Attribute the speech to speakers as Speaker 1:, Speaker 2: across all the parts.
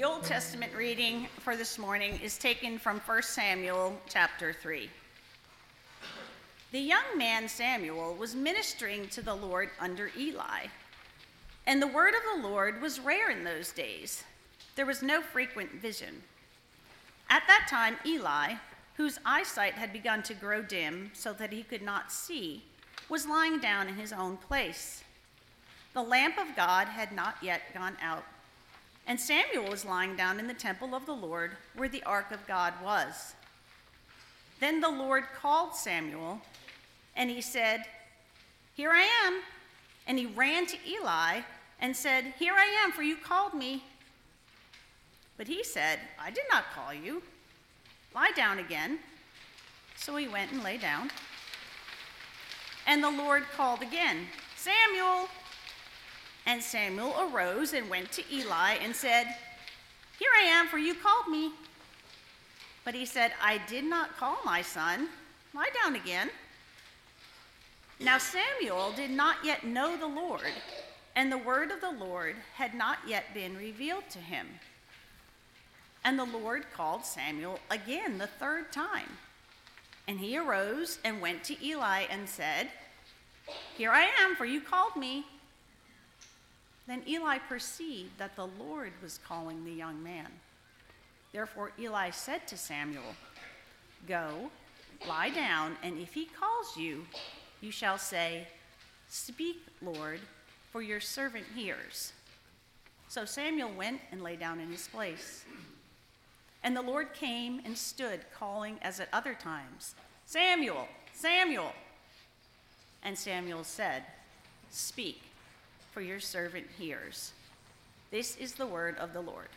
Speaker 1: The Old Testament reading for this morning is taken from 1 Samuel chapter 3. The young man Samuel was ministering to the Lord under Eli, and the word of the Lord was rare in those days. There was no frequent vision. At that time, Eli, whose eyesight had begun to grow dim so that he could not see, was lying down in his own place. The lamp of God had not yet gone out, and Samuel was lying down in the temple of the Lord where the ark of God was. Then the Lord called Samuel, and he said, Here I am. And he ran to Eli and said, Here I am, for you called me. But he said, I did not call you. Lie down again. So he went and lay down. And the Lord called again, Samuel. And Samuel arose and went to Eli and said, Here I am, for you called me. But he said, I did not call my son. Lie down again. Now Samuel did not yet know the Lord, and the word of the Lord had not yet been revealed to him. And the Lord called Samuel again the third time. And he arose and went to Eli and said, Here I am, for you called me. Then Eli perceived that the Lord was calling the young man. Therefore Eli said to Samuel, Go, lie down, and if he calls you, you shall say, Speak, Lord, for your servant hears. So Samuel went and lay down in his place. And the Lord came and stood, calling as at other times, Samuel, Samuel. And Samuel said, Speak, for your servant hears. This is the word of the Lord.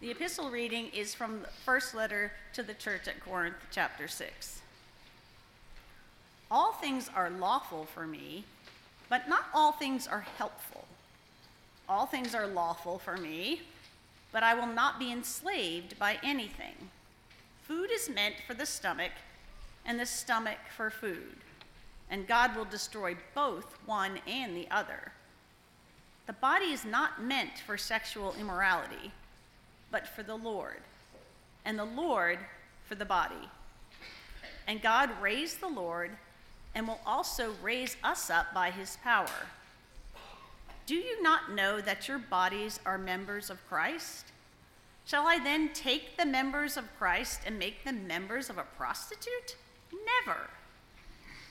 Speaker 1: The epistle reading is from the first letter to the church at Corinth, chapter 6. All things are lawful for me, but not all things are helpful. All things are lawful for me, but I will not be enslaved by anything. Food is meant for the stomach, and the stomach for food, and God will destroy both one and the other. The body is not meant for sexual immorality, but for the Lord, and the Lord for the body. And God raised the Lord and will also raise us up by his power. Do you not know that your bodies are members of Christ? Shall I then take the members of Christ and make them members of a prostitute? Never.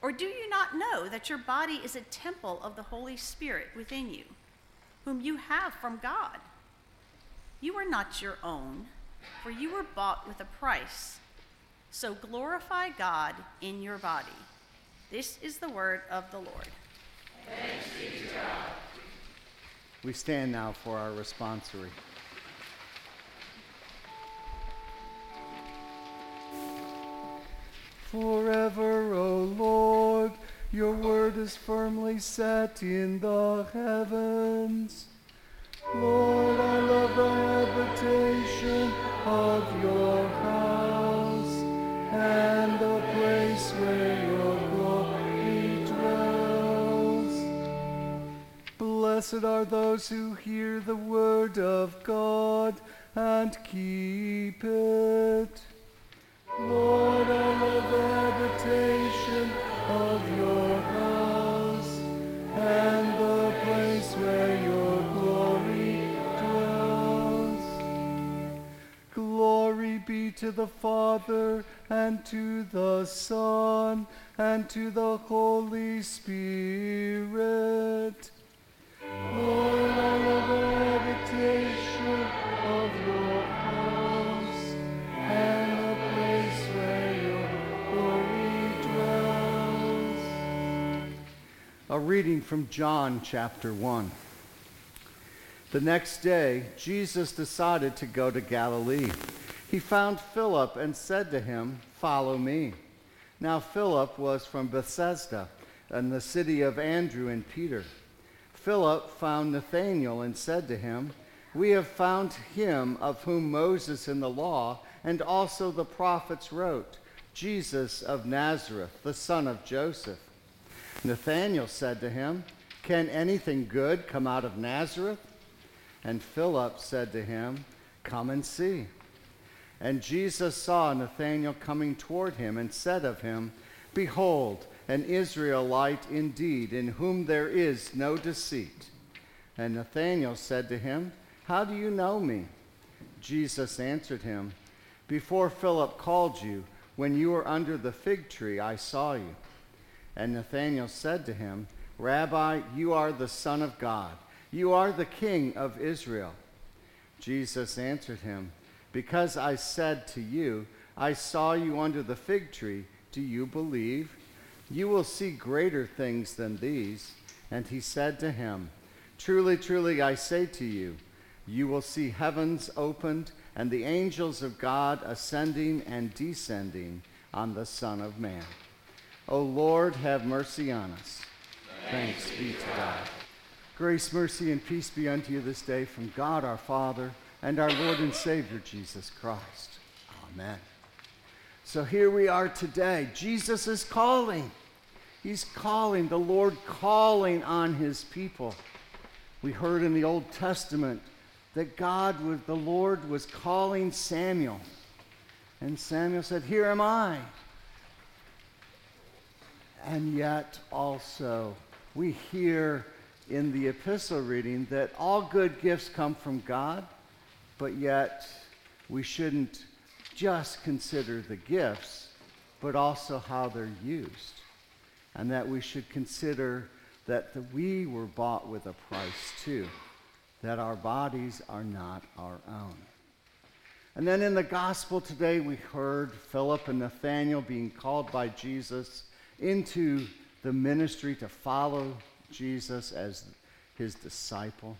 Speaker 1: Or do you not know that your body is a temple of the Holy Spirit within you, whom you have from God? You are not your own, for you were bought with a price. So glorify God in your body. This is the word of the Lord.
Speaker 2: We stand now for our responsory. Forever, O Lord, your word is firmly set in the heavens. Lord, I love the habitation of your house and the place where your glory dwells. Blessed are those who hear the word of God and keep it. To the Father and to the Son and to the Holy Spirit. Lord, I love the habitation A reading from John chapter 1. The next day, Jesus decided to go to Galilee. He found Philip and said to him, Follow me. Now, Philip was from Bethsaida, in the city of Andrew and Peter. Philip found Nathanael and said to him, We have found him of whom Moses in the law and also the prophets wrote, Jesus of Nazareth, the son of Joseph. Nathanael said to him, Can anything good come out of Nazareth? And Philip said to him, Come and see. And Jesus saw Nathanael coming toward him and said of him, Behold, an Israelite indeed, in whom there is no deceit. And Nathanael said to him, How do you know me? Jesus answered him, Before Philip called you, when you were under the fig tree, I saw you. And Nathanael said to him, Rabbi, you are the Son of God. You are the King of Israel. Jesus answered him, Because I said to you, I saw you under the fig tree, do you believe? You will see greater things than these. And he said to him, Truly, truly, I say to you, you will see heavens opened and the angels of God ascending and descending on the Son of Man. O Lord, have mercy on us. Thanks be to God. Grace, mercy, and peace be unto you this day from God our Father and our Lord and Savior Jesus Christ. Amen. So here we are today. Jesus is calling. He's calling, the Lord calling on his people. We heard in the Old Testament that God, was, the Lord, was calling Samuel. And Samuel said, Here am I. And yet also, we hear in the epistle reading that all good gifts come from God, but yet we shouldn't just consider the gifts, but also how they're used. And that we should consider that the, we were bought with a price too, that our bodies are not our own. And then in the gospel today, we heard Philip and Nathanael being called by Jesus into the ministry to follow Jesus as his disciple.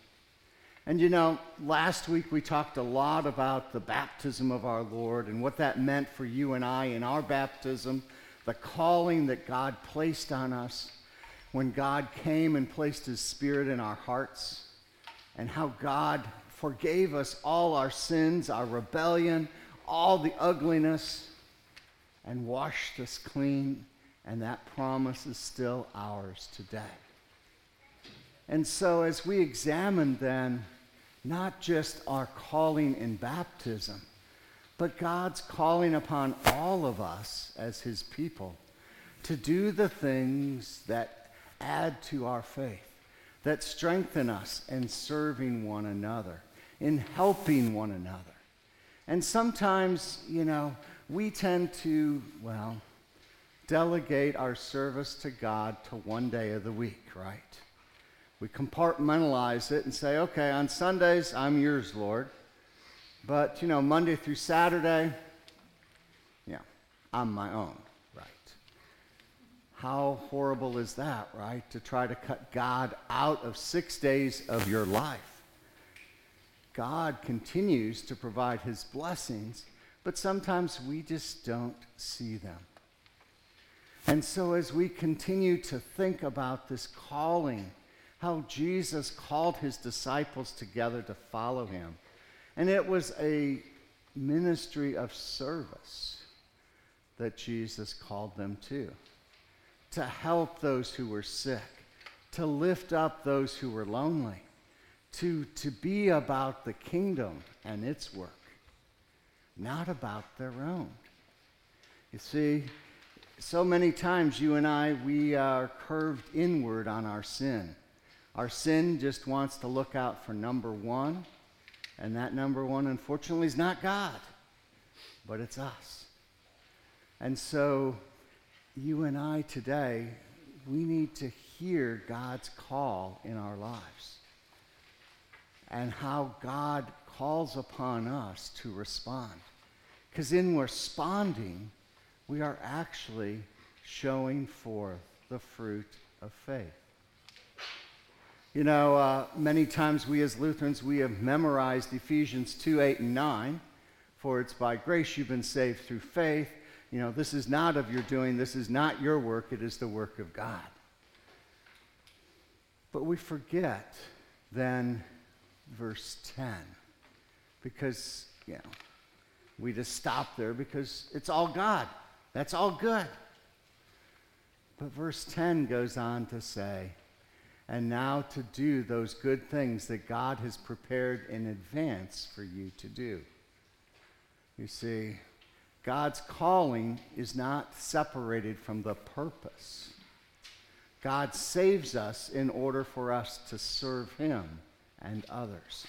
Speaker 2: And you know, last week we talked a lot about the baptism of our Lord and what that meant for you and I in our baptism, the calling that God placed on us when God came and placed his spirit in our hearts, and how God forgave us all our sins, our rebellion, all the ugliness, and washed us clean, and that promise is still ours today. And so, as we examine then not just our calling in baptism, but God's calling upon all of us as His people to do the things that add to our faith, that strengthen us in serving one another, in helping one another. And sometimes, you know, we tend to, well, delegate our service to God to one day of the week, right? We compartmentalize it and say, okay, on Sundays, I'm yours, Lord. But, you know, Monday through Saturday, yeah, I'm my own, right? How horrible is that, right? To try to cut God out of six days of your life. God continues to provide his blessings, but sometimes we just don't see them. And so, as we continue to think about this calling, how Jesus called his disciples together to follow him. And it was a ministry of service that Jesus called them to to help those who were sick, to lift up those who were lonely, to, to be about the kingdom and its work, not about their own. You see, so many times you and I, we are curved inward on our sin. Our sin just wants to look out for number one, and that number one, unfortunately, is not God, but it's us. And so, you and I today, we need to hear God's call in our lives and how God calls upon us to respond. Because in responding, we are actually showing forth the fruit of faith. You know, uh, many times we as Lutherans, we have memorized Ephesians 2 8 and 9. For it's by grace you've been saved through faith. You know, this is not of your doing, this is not your work, it is the work of God. But we forget then verse 10 because, you know, we just stop there because it's all God. That's all good. But verse 10 goes on to say, and now to do those good things that God has prepared in advance for you to do. You see, God's calling is not separated from the purpose. God saves us in order for us to serve Him and others.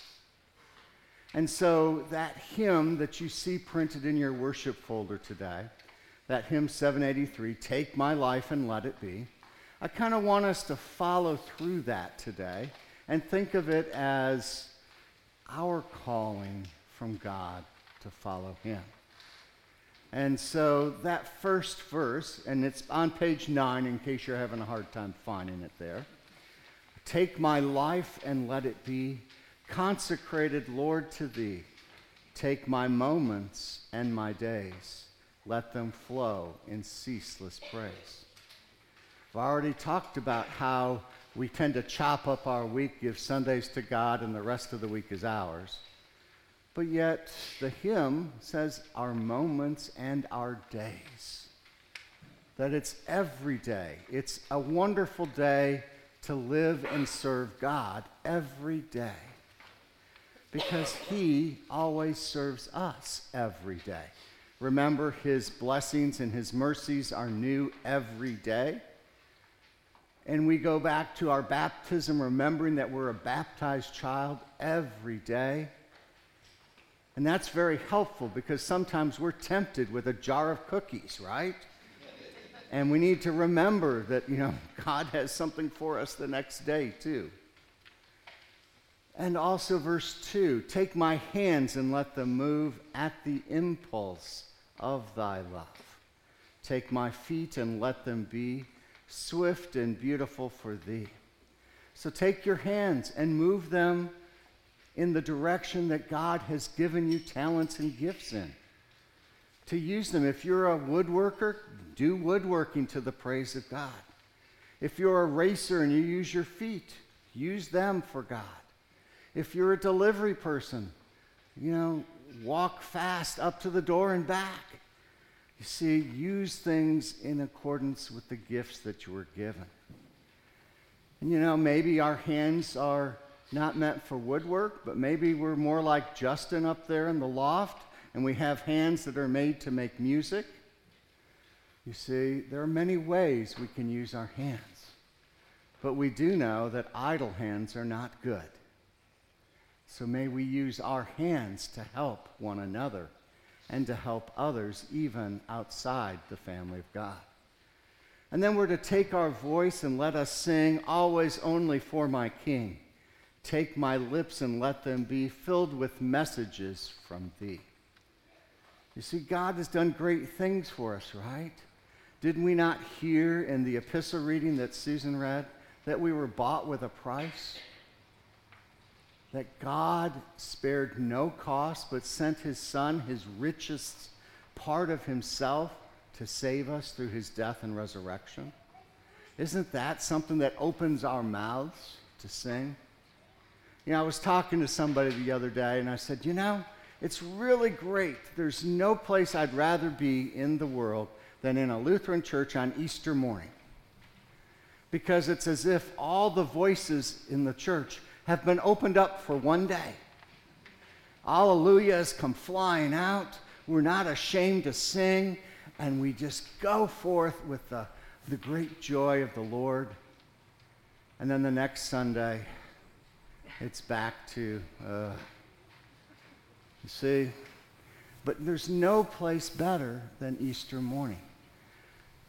Speaker 2: And so, that hymn that you see printed in your worship folder today, that hymn 783, Take My Life and Let It Be, I kind of want us to follow through that today and think of it as our calling from God to follow Him. And so that first verse, and it's on page nine in case you're having a hard time finding it there. Take my life and let it be consecrated, Lord, to thee. Take my moments and my days, let them flow in ceaseless praise. I've already talked about how we tend to chop up our week, give Sundays to God, and the rest of the week is ours. But yet, the hymn says our moments and our days. That it's every day. It's a wonderful day to live and serve God every day. Because He always serves us every day. Remember, His blessings and His mercies are new every day and we go back to our baptism, remembering that we're a baptized child every day. And that's very helpful because sometimes we're tempted with a jar of cookies, right? And we need to remember that, you know, God has something for us the next day, too. And also, verse 2 Take my hands and let them move at the impulse of thy love. Take my feet and let them be swift and beautiful for thee. So take your hands and move them in the direction that God has given you talents and gifts in. To use them. If you're a woodworker, do woodworking to the praise of God. If you're a racer and you use your feet, use them for God. If you're a delivery person, you know, walk fast up to the door and back. You see, use things in accordance with the gifts that you were given. And you know, maybe our hands are not meant for woodwork, but maybe we're more like Justin up there in the loft and we have hands that are made to make music. You see, there are many ways we can use our hands. But we do know that idle hands are not good. So may we use our hands to help one another and to help others even outside the family of God. And then we're to take our voice and let us sing, always only for my King. Take my lips and let them be filled with messages from thee. You see, God has done great things for us, right? Did we not hear in the epistle reading that Susan read that we were bought with a price? That God spared no cost but sent his son, his richest part of himself, to save us through his death and resurrection? Isn't that something that opens our mouths to sing? You know, I was talking to somebody the other day and I said, you know, it's really great. There's no place I'd rather be in the world than in a Lutheran church on Easter morning. Because it's as if all the voices in the church have been opened up for one day. Alleluia has come flying out. We're not ashamed to sing, and we just go forth with the, the great joy of the Lord. And then the next Sunday, it's back to, uh, you see, but there's no place better than Easter morning.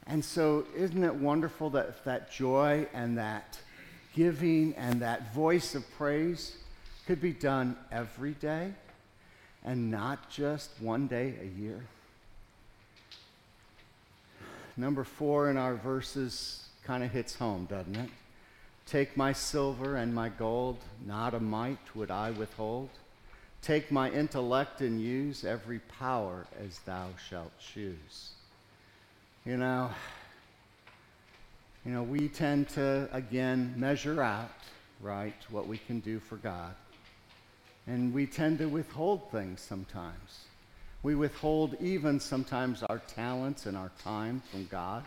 Speaker 2: And so, isn't it wonderful that that joy and that giving and that voice of praise could be done every day and not just one day a year. Number four in our verses kind of hits home, doesn't it? Take my silver and my gold, not a mite would I withhold. Take my intellect and use every power as thou shalt choose. You know, you know, we tend to, again, measure out, right, what we can do for God. And we tend to withhold things sometimes. We withhold even sometimes our talents and our time from God.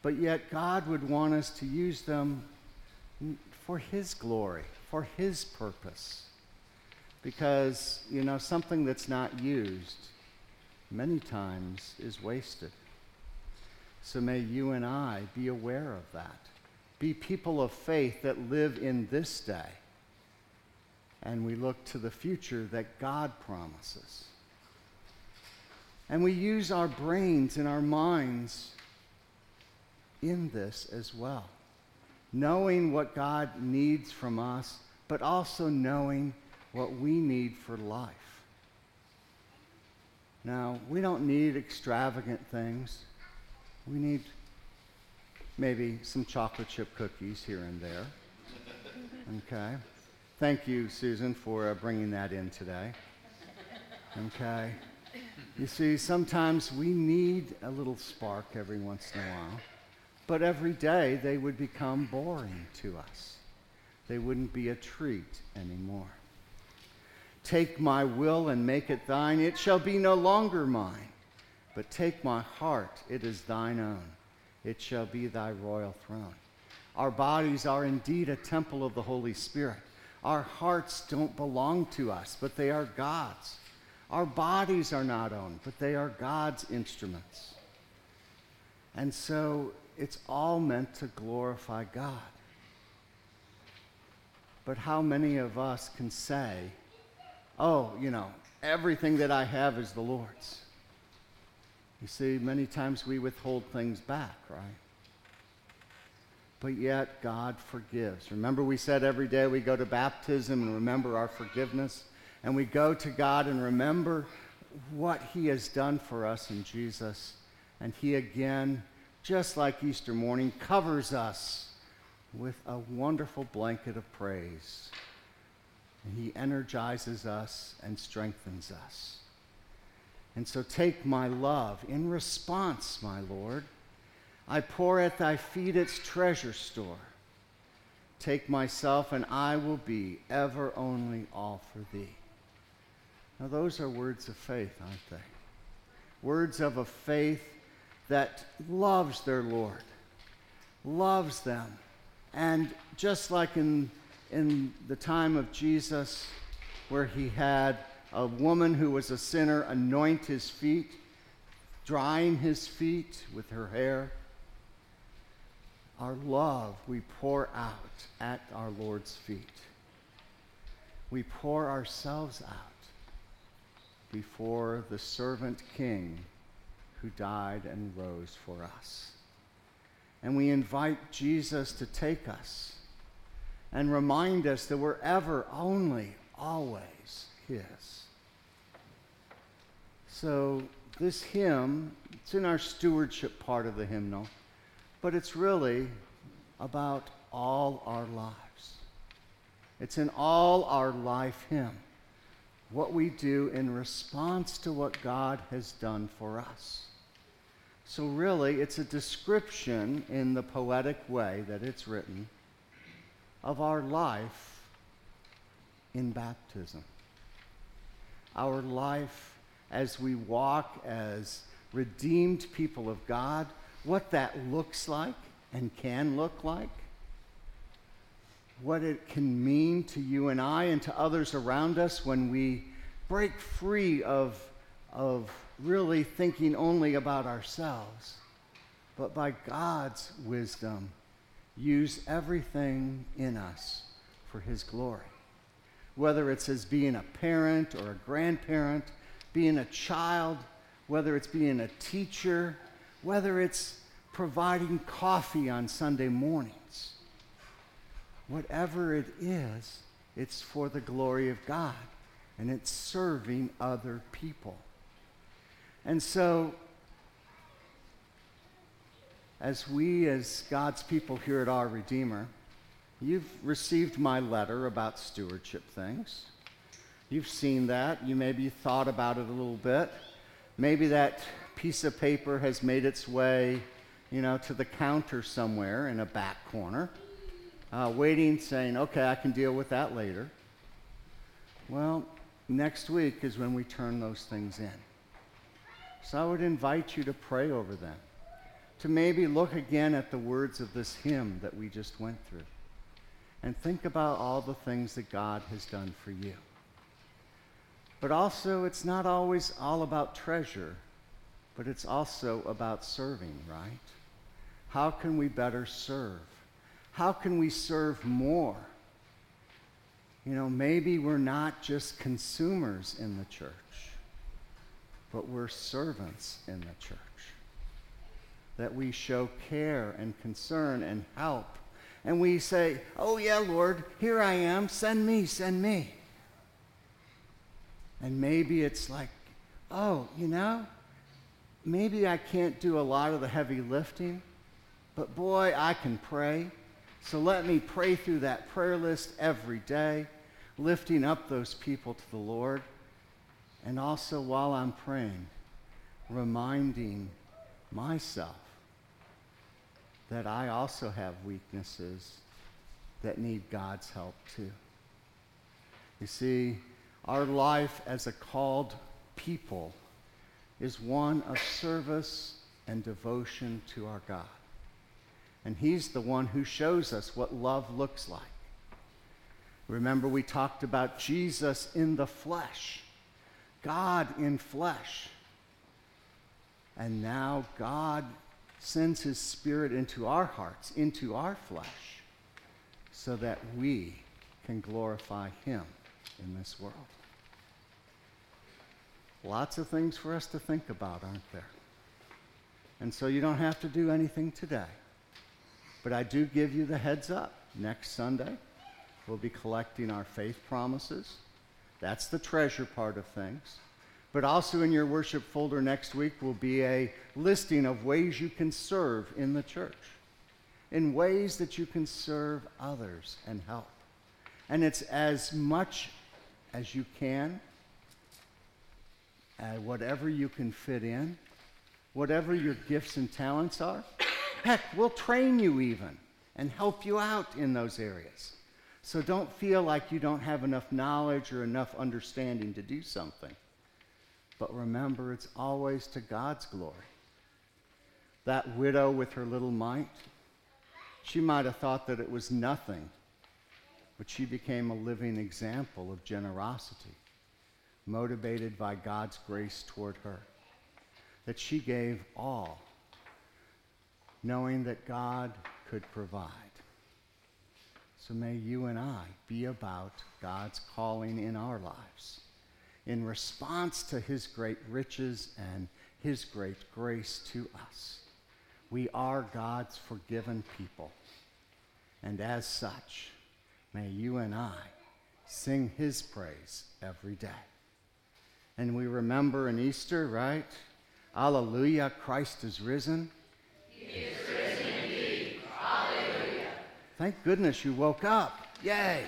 Speaker 2: But yet, God would want us to use them for His glory, for His purpose. Because, you know, something that's not used many times is wasted. So may you and I be aware of that. Be people of faith that live in this day. And we look to the future that God promises. And we use our brains and our minds in this as well. Knowing what God needs from us, but also knowing what we need for life. Now, we don't need extravagant things. We need maybe some chocolate chip cookies here and there. Okay. Thank you, Susan, for uh, bringing that in today. Okay. You see, sometimes we need a little spark every once in a while, but every day they would become boring to us. They wouldn't be a treat anymore. Take my will and make it thine, it shall be no longer mine. But take my heart, it is thine own. It shall be thy royal throne. Our bodies are indeed a temple of the Holy Spirit. Our hearts don't belong to us, but they are God's. Our bodies are not owned, but they are God's instruments. And so it's all meant to glorify God. But how many of us can say, oh, you know, everything that I have is the Lord's? You see, many times we withhold things back, right? But yet God forgives. Remember, we said every day we go to baptism and remember our forgiveness, and we go to God and remember what He has done for us in Jesus. And He again, just like Easter morning, covers us with a wonderful blanket of praise. And He energizes us and strengthens us. And so take my love in response, my Lord. I pour at thy feet its treasure store. Take myself, and I will be ever only all for thee. Now, those are words of faith, aren't they? Words of a faith that loves their Lord, loves them. And just like in, in the time of Jesus, where he had a woman who was a sinner anoint his feet, drying his feet with her hair. Our love we pour out at our Lord's feet. We pour ourselves out before the servant king who died and rose for us. And we invite Jesus to take us and remind us that we're ever, only, always His. So, this hymn, it's in our stewardship part of the hymnal, but it's really about all our lives. It's in all our life hymn, what we do in response to what God has done for us. So, really, it's a description in the poetic way that it's written of our life in baptism. Our life as we walk as redeemed people of God, what that looks like and can look like, what it can mean to you and I and to others around us when we break free of, of really thinking only about ourselves, but by God's wisdom, use everything in us for His glory. Whether it's as being a parent or a grandparent, being a child, whether it's being a teacher, whether it's providing coffee on Sunday mornings. Whatever it is, it's for the glory of God and it's serving other people. And so, as we, as God's people here at Our Redeemer, You've received my letter about stewardship things. You've seen that. You maybe thought about it a little bit. Maybe that piece of paper has made its way, you know, to the counter somewhere in a back corner, uh, waiting, saying, okay, I can deal with that later. Well, next week is when we turn those things in. So I would invite you to pray over them, to maybe look again at the words of this hymn that we just went through, and think about all the things that God has done for you. But also, it's not always all about treasure, but it's also about serving, right? How can we better serve? How can we serve more? You know, maybe we're not just consumers in the church, but we're servants in the church. That we show care and concern and help. And we say, Oh, yeah, Lord, here I am. Send me, send me. And maybe it's like, oh, you know, maybe I can't do a lot of the heavy lifting, but boy, I can pray. So let me pray through that prayer list every day, lifting up those people to the Lord. And also while I'm praying, reminding myself that I also have weaknesses that need God's help too. You see, our life as a called people is one of service and devotion to our God. And He's the one who shows us what love looks like. Remember, we talked about Jesus in the flesh, God in flesh. And now God sends His Spirit into our hearts, into our flesh, so that we can glorify Him in this world. Lots of things for us to think about, aren't there? And so you don't have to do anything today. But I do give you the heads up. Next Sunday, we'll be collecting our faith promises. That's the treasure part of things. But also in your worship folder next week will be a listing of ways you can serve in the church, in ways that you can serve others and help. And it's as much as you can, uh, whatever you can fit in, whatever your gifts and talents are. Heck, we'll train you even and help you out in those areas. So don't feel like you don't have enough knowledge or enough understanding to do something. But remember, it's always to God's glory. That widow with her little mite, she might have thought that it was nothing but she became a living example of generosity, motivated by God's grace toward her. That she gave all, knowing that God could provide. So may you and I be about God's calling in our lives in response to his great riches and his great grace to us. We are God's forgiven people. And as such, may you and I sing his praise every day. And we remember in Easter, right? Alleluia, Christ is risen.
Speaker 3: He is risen indeed. Alleluia.
Speaker 2: Thank goodness you woke up. Yay.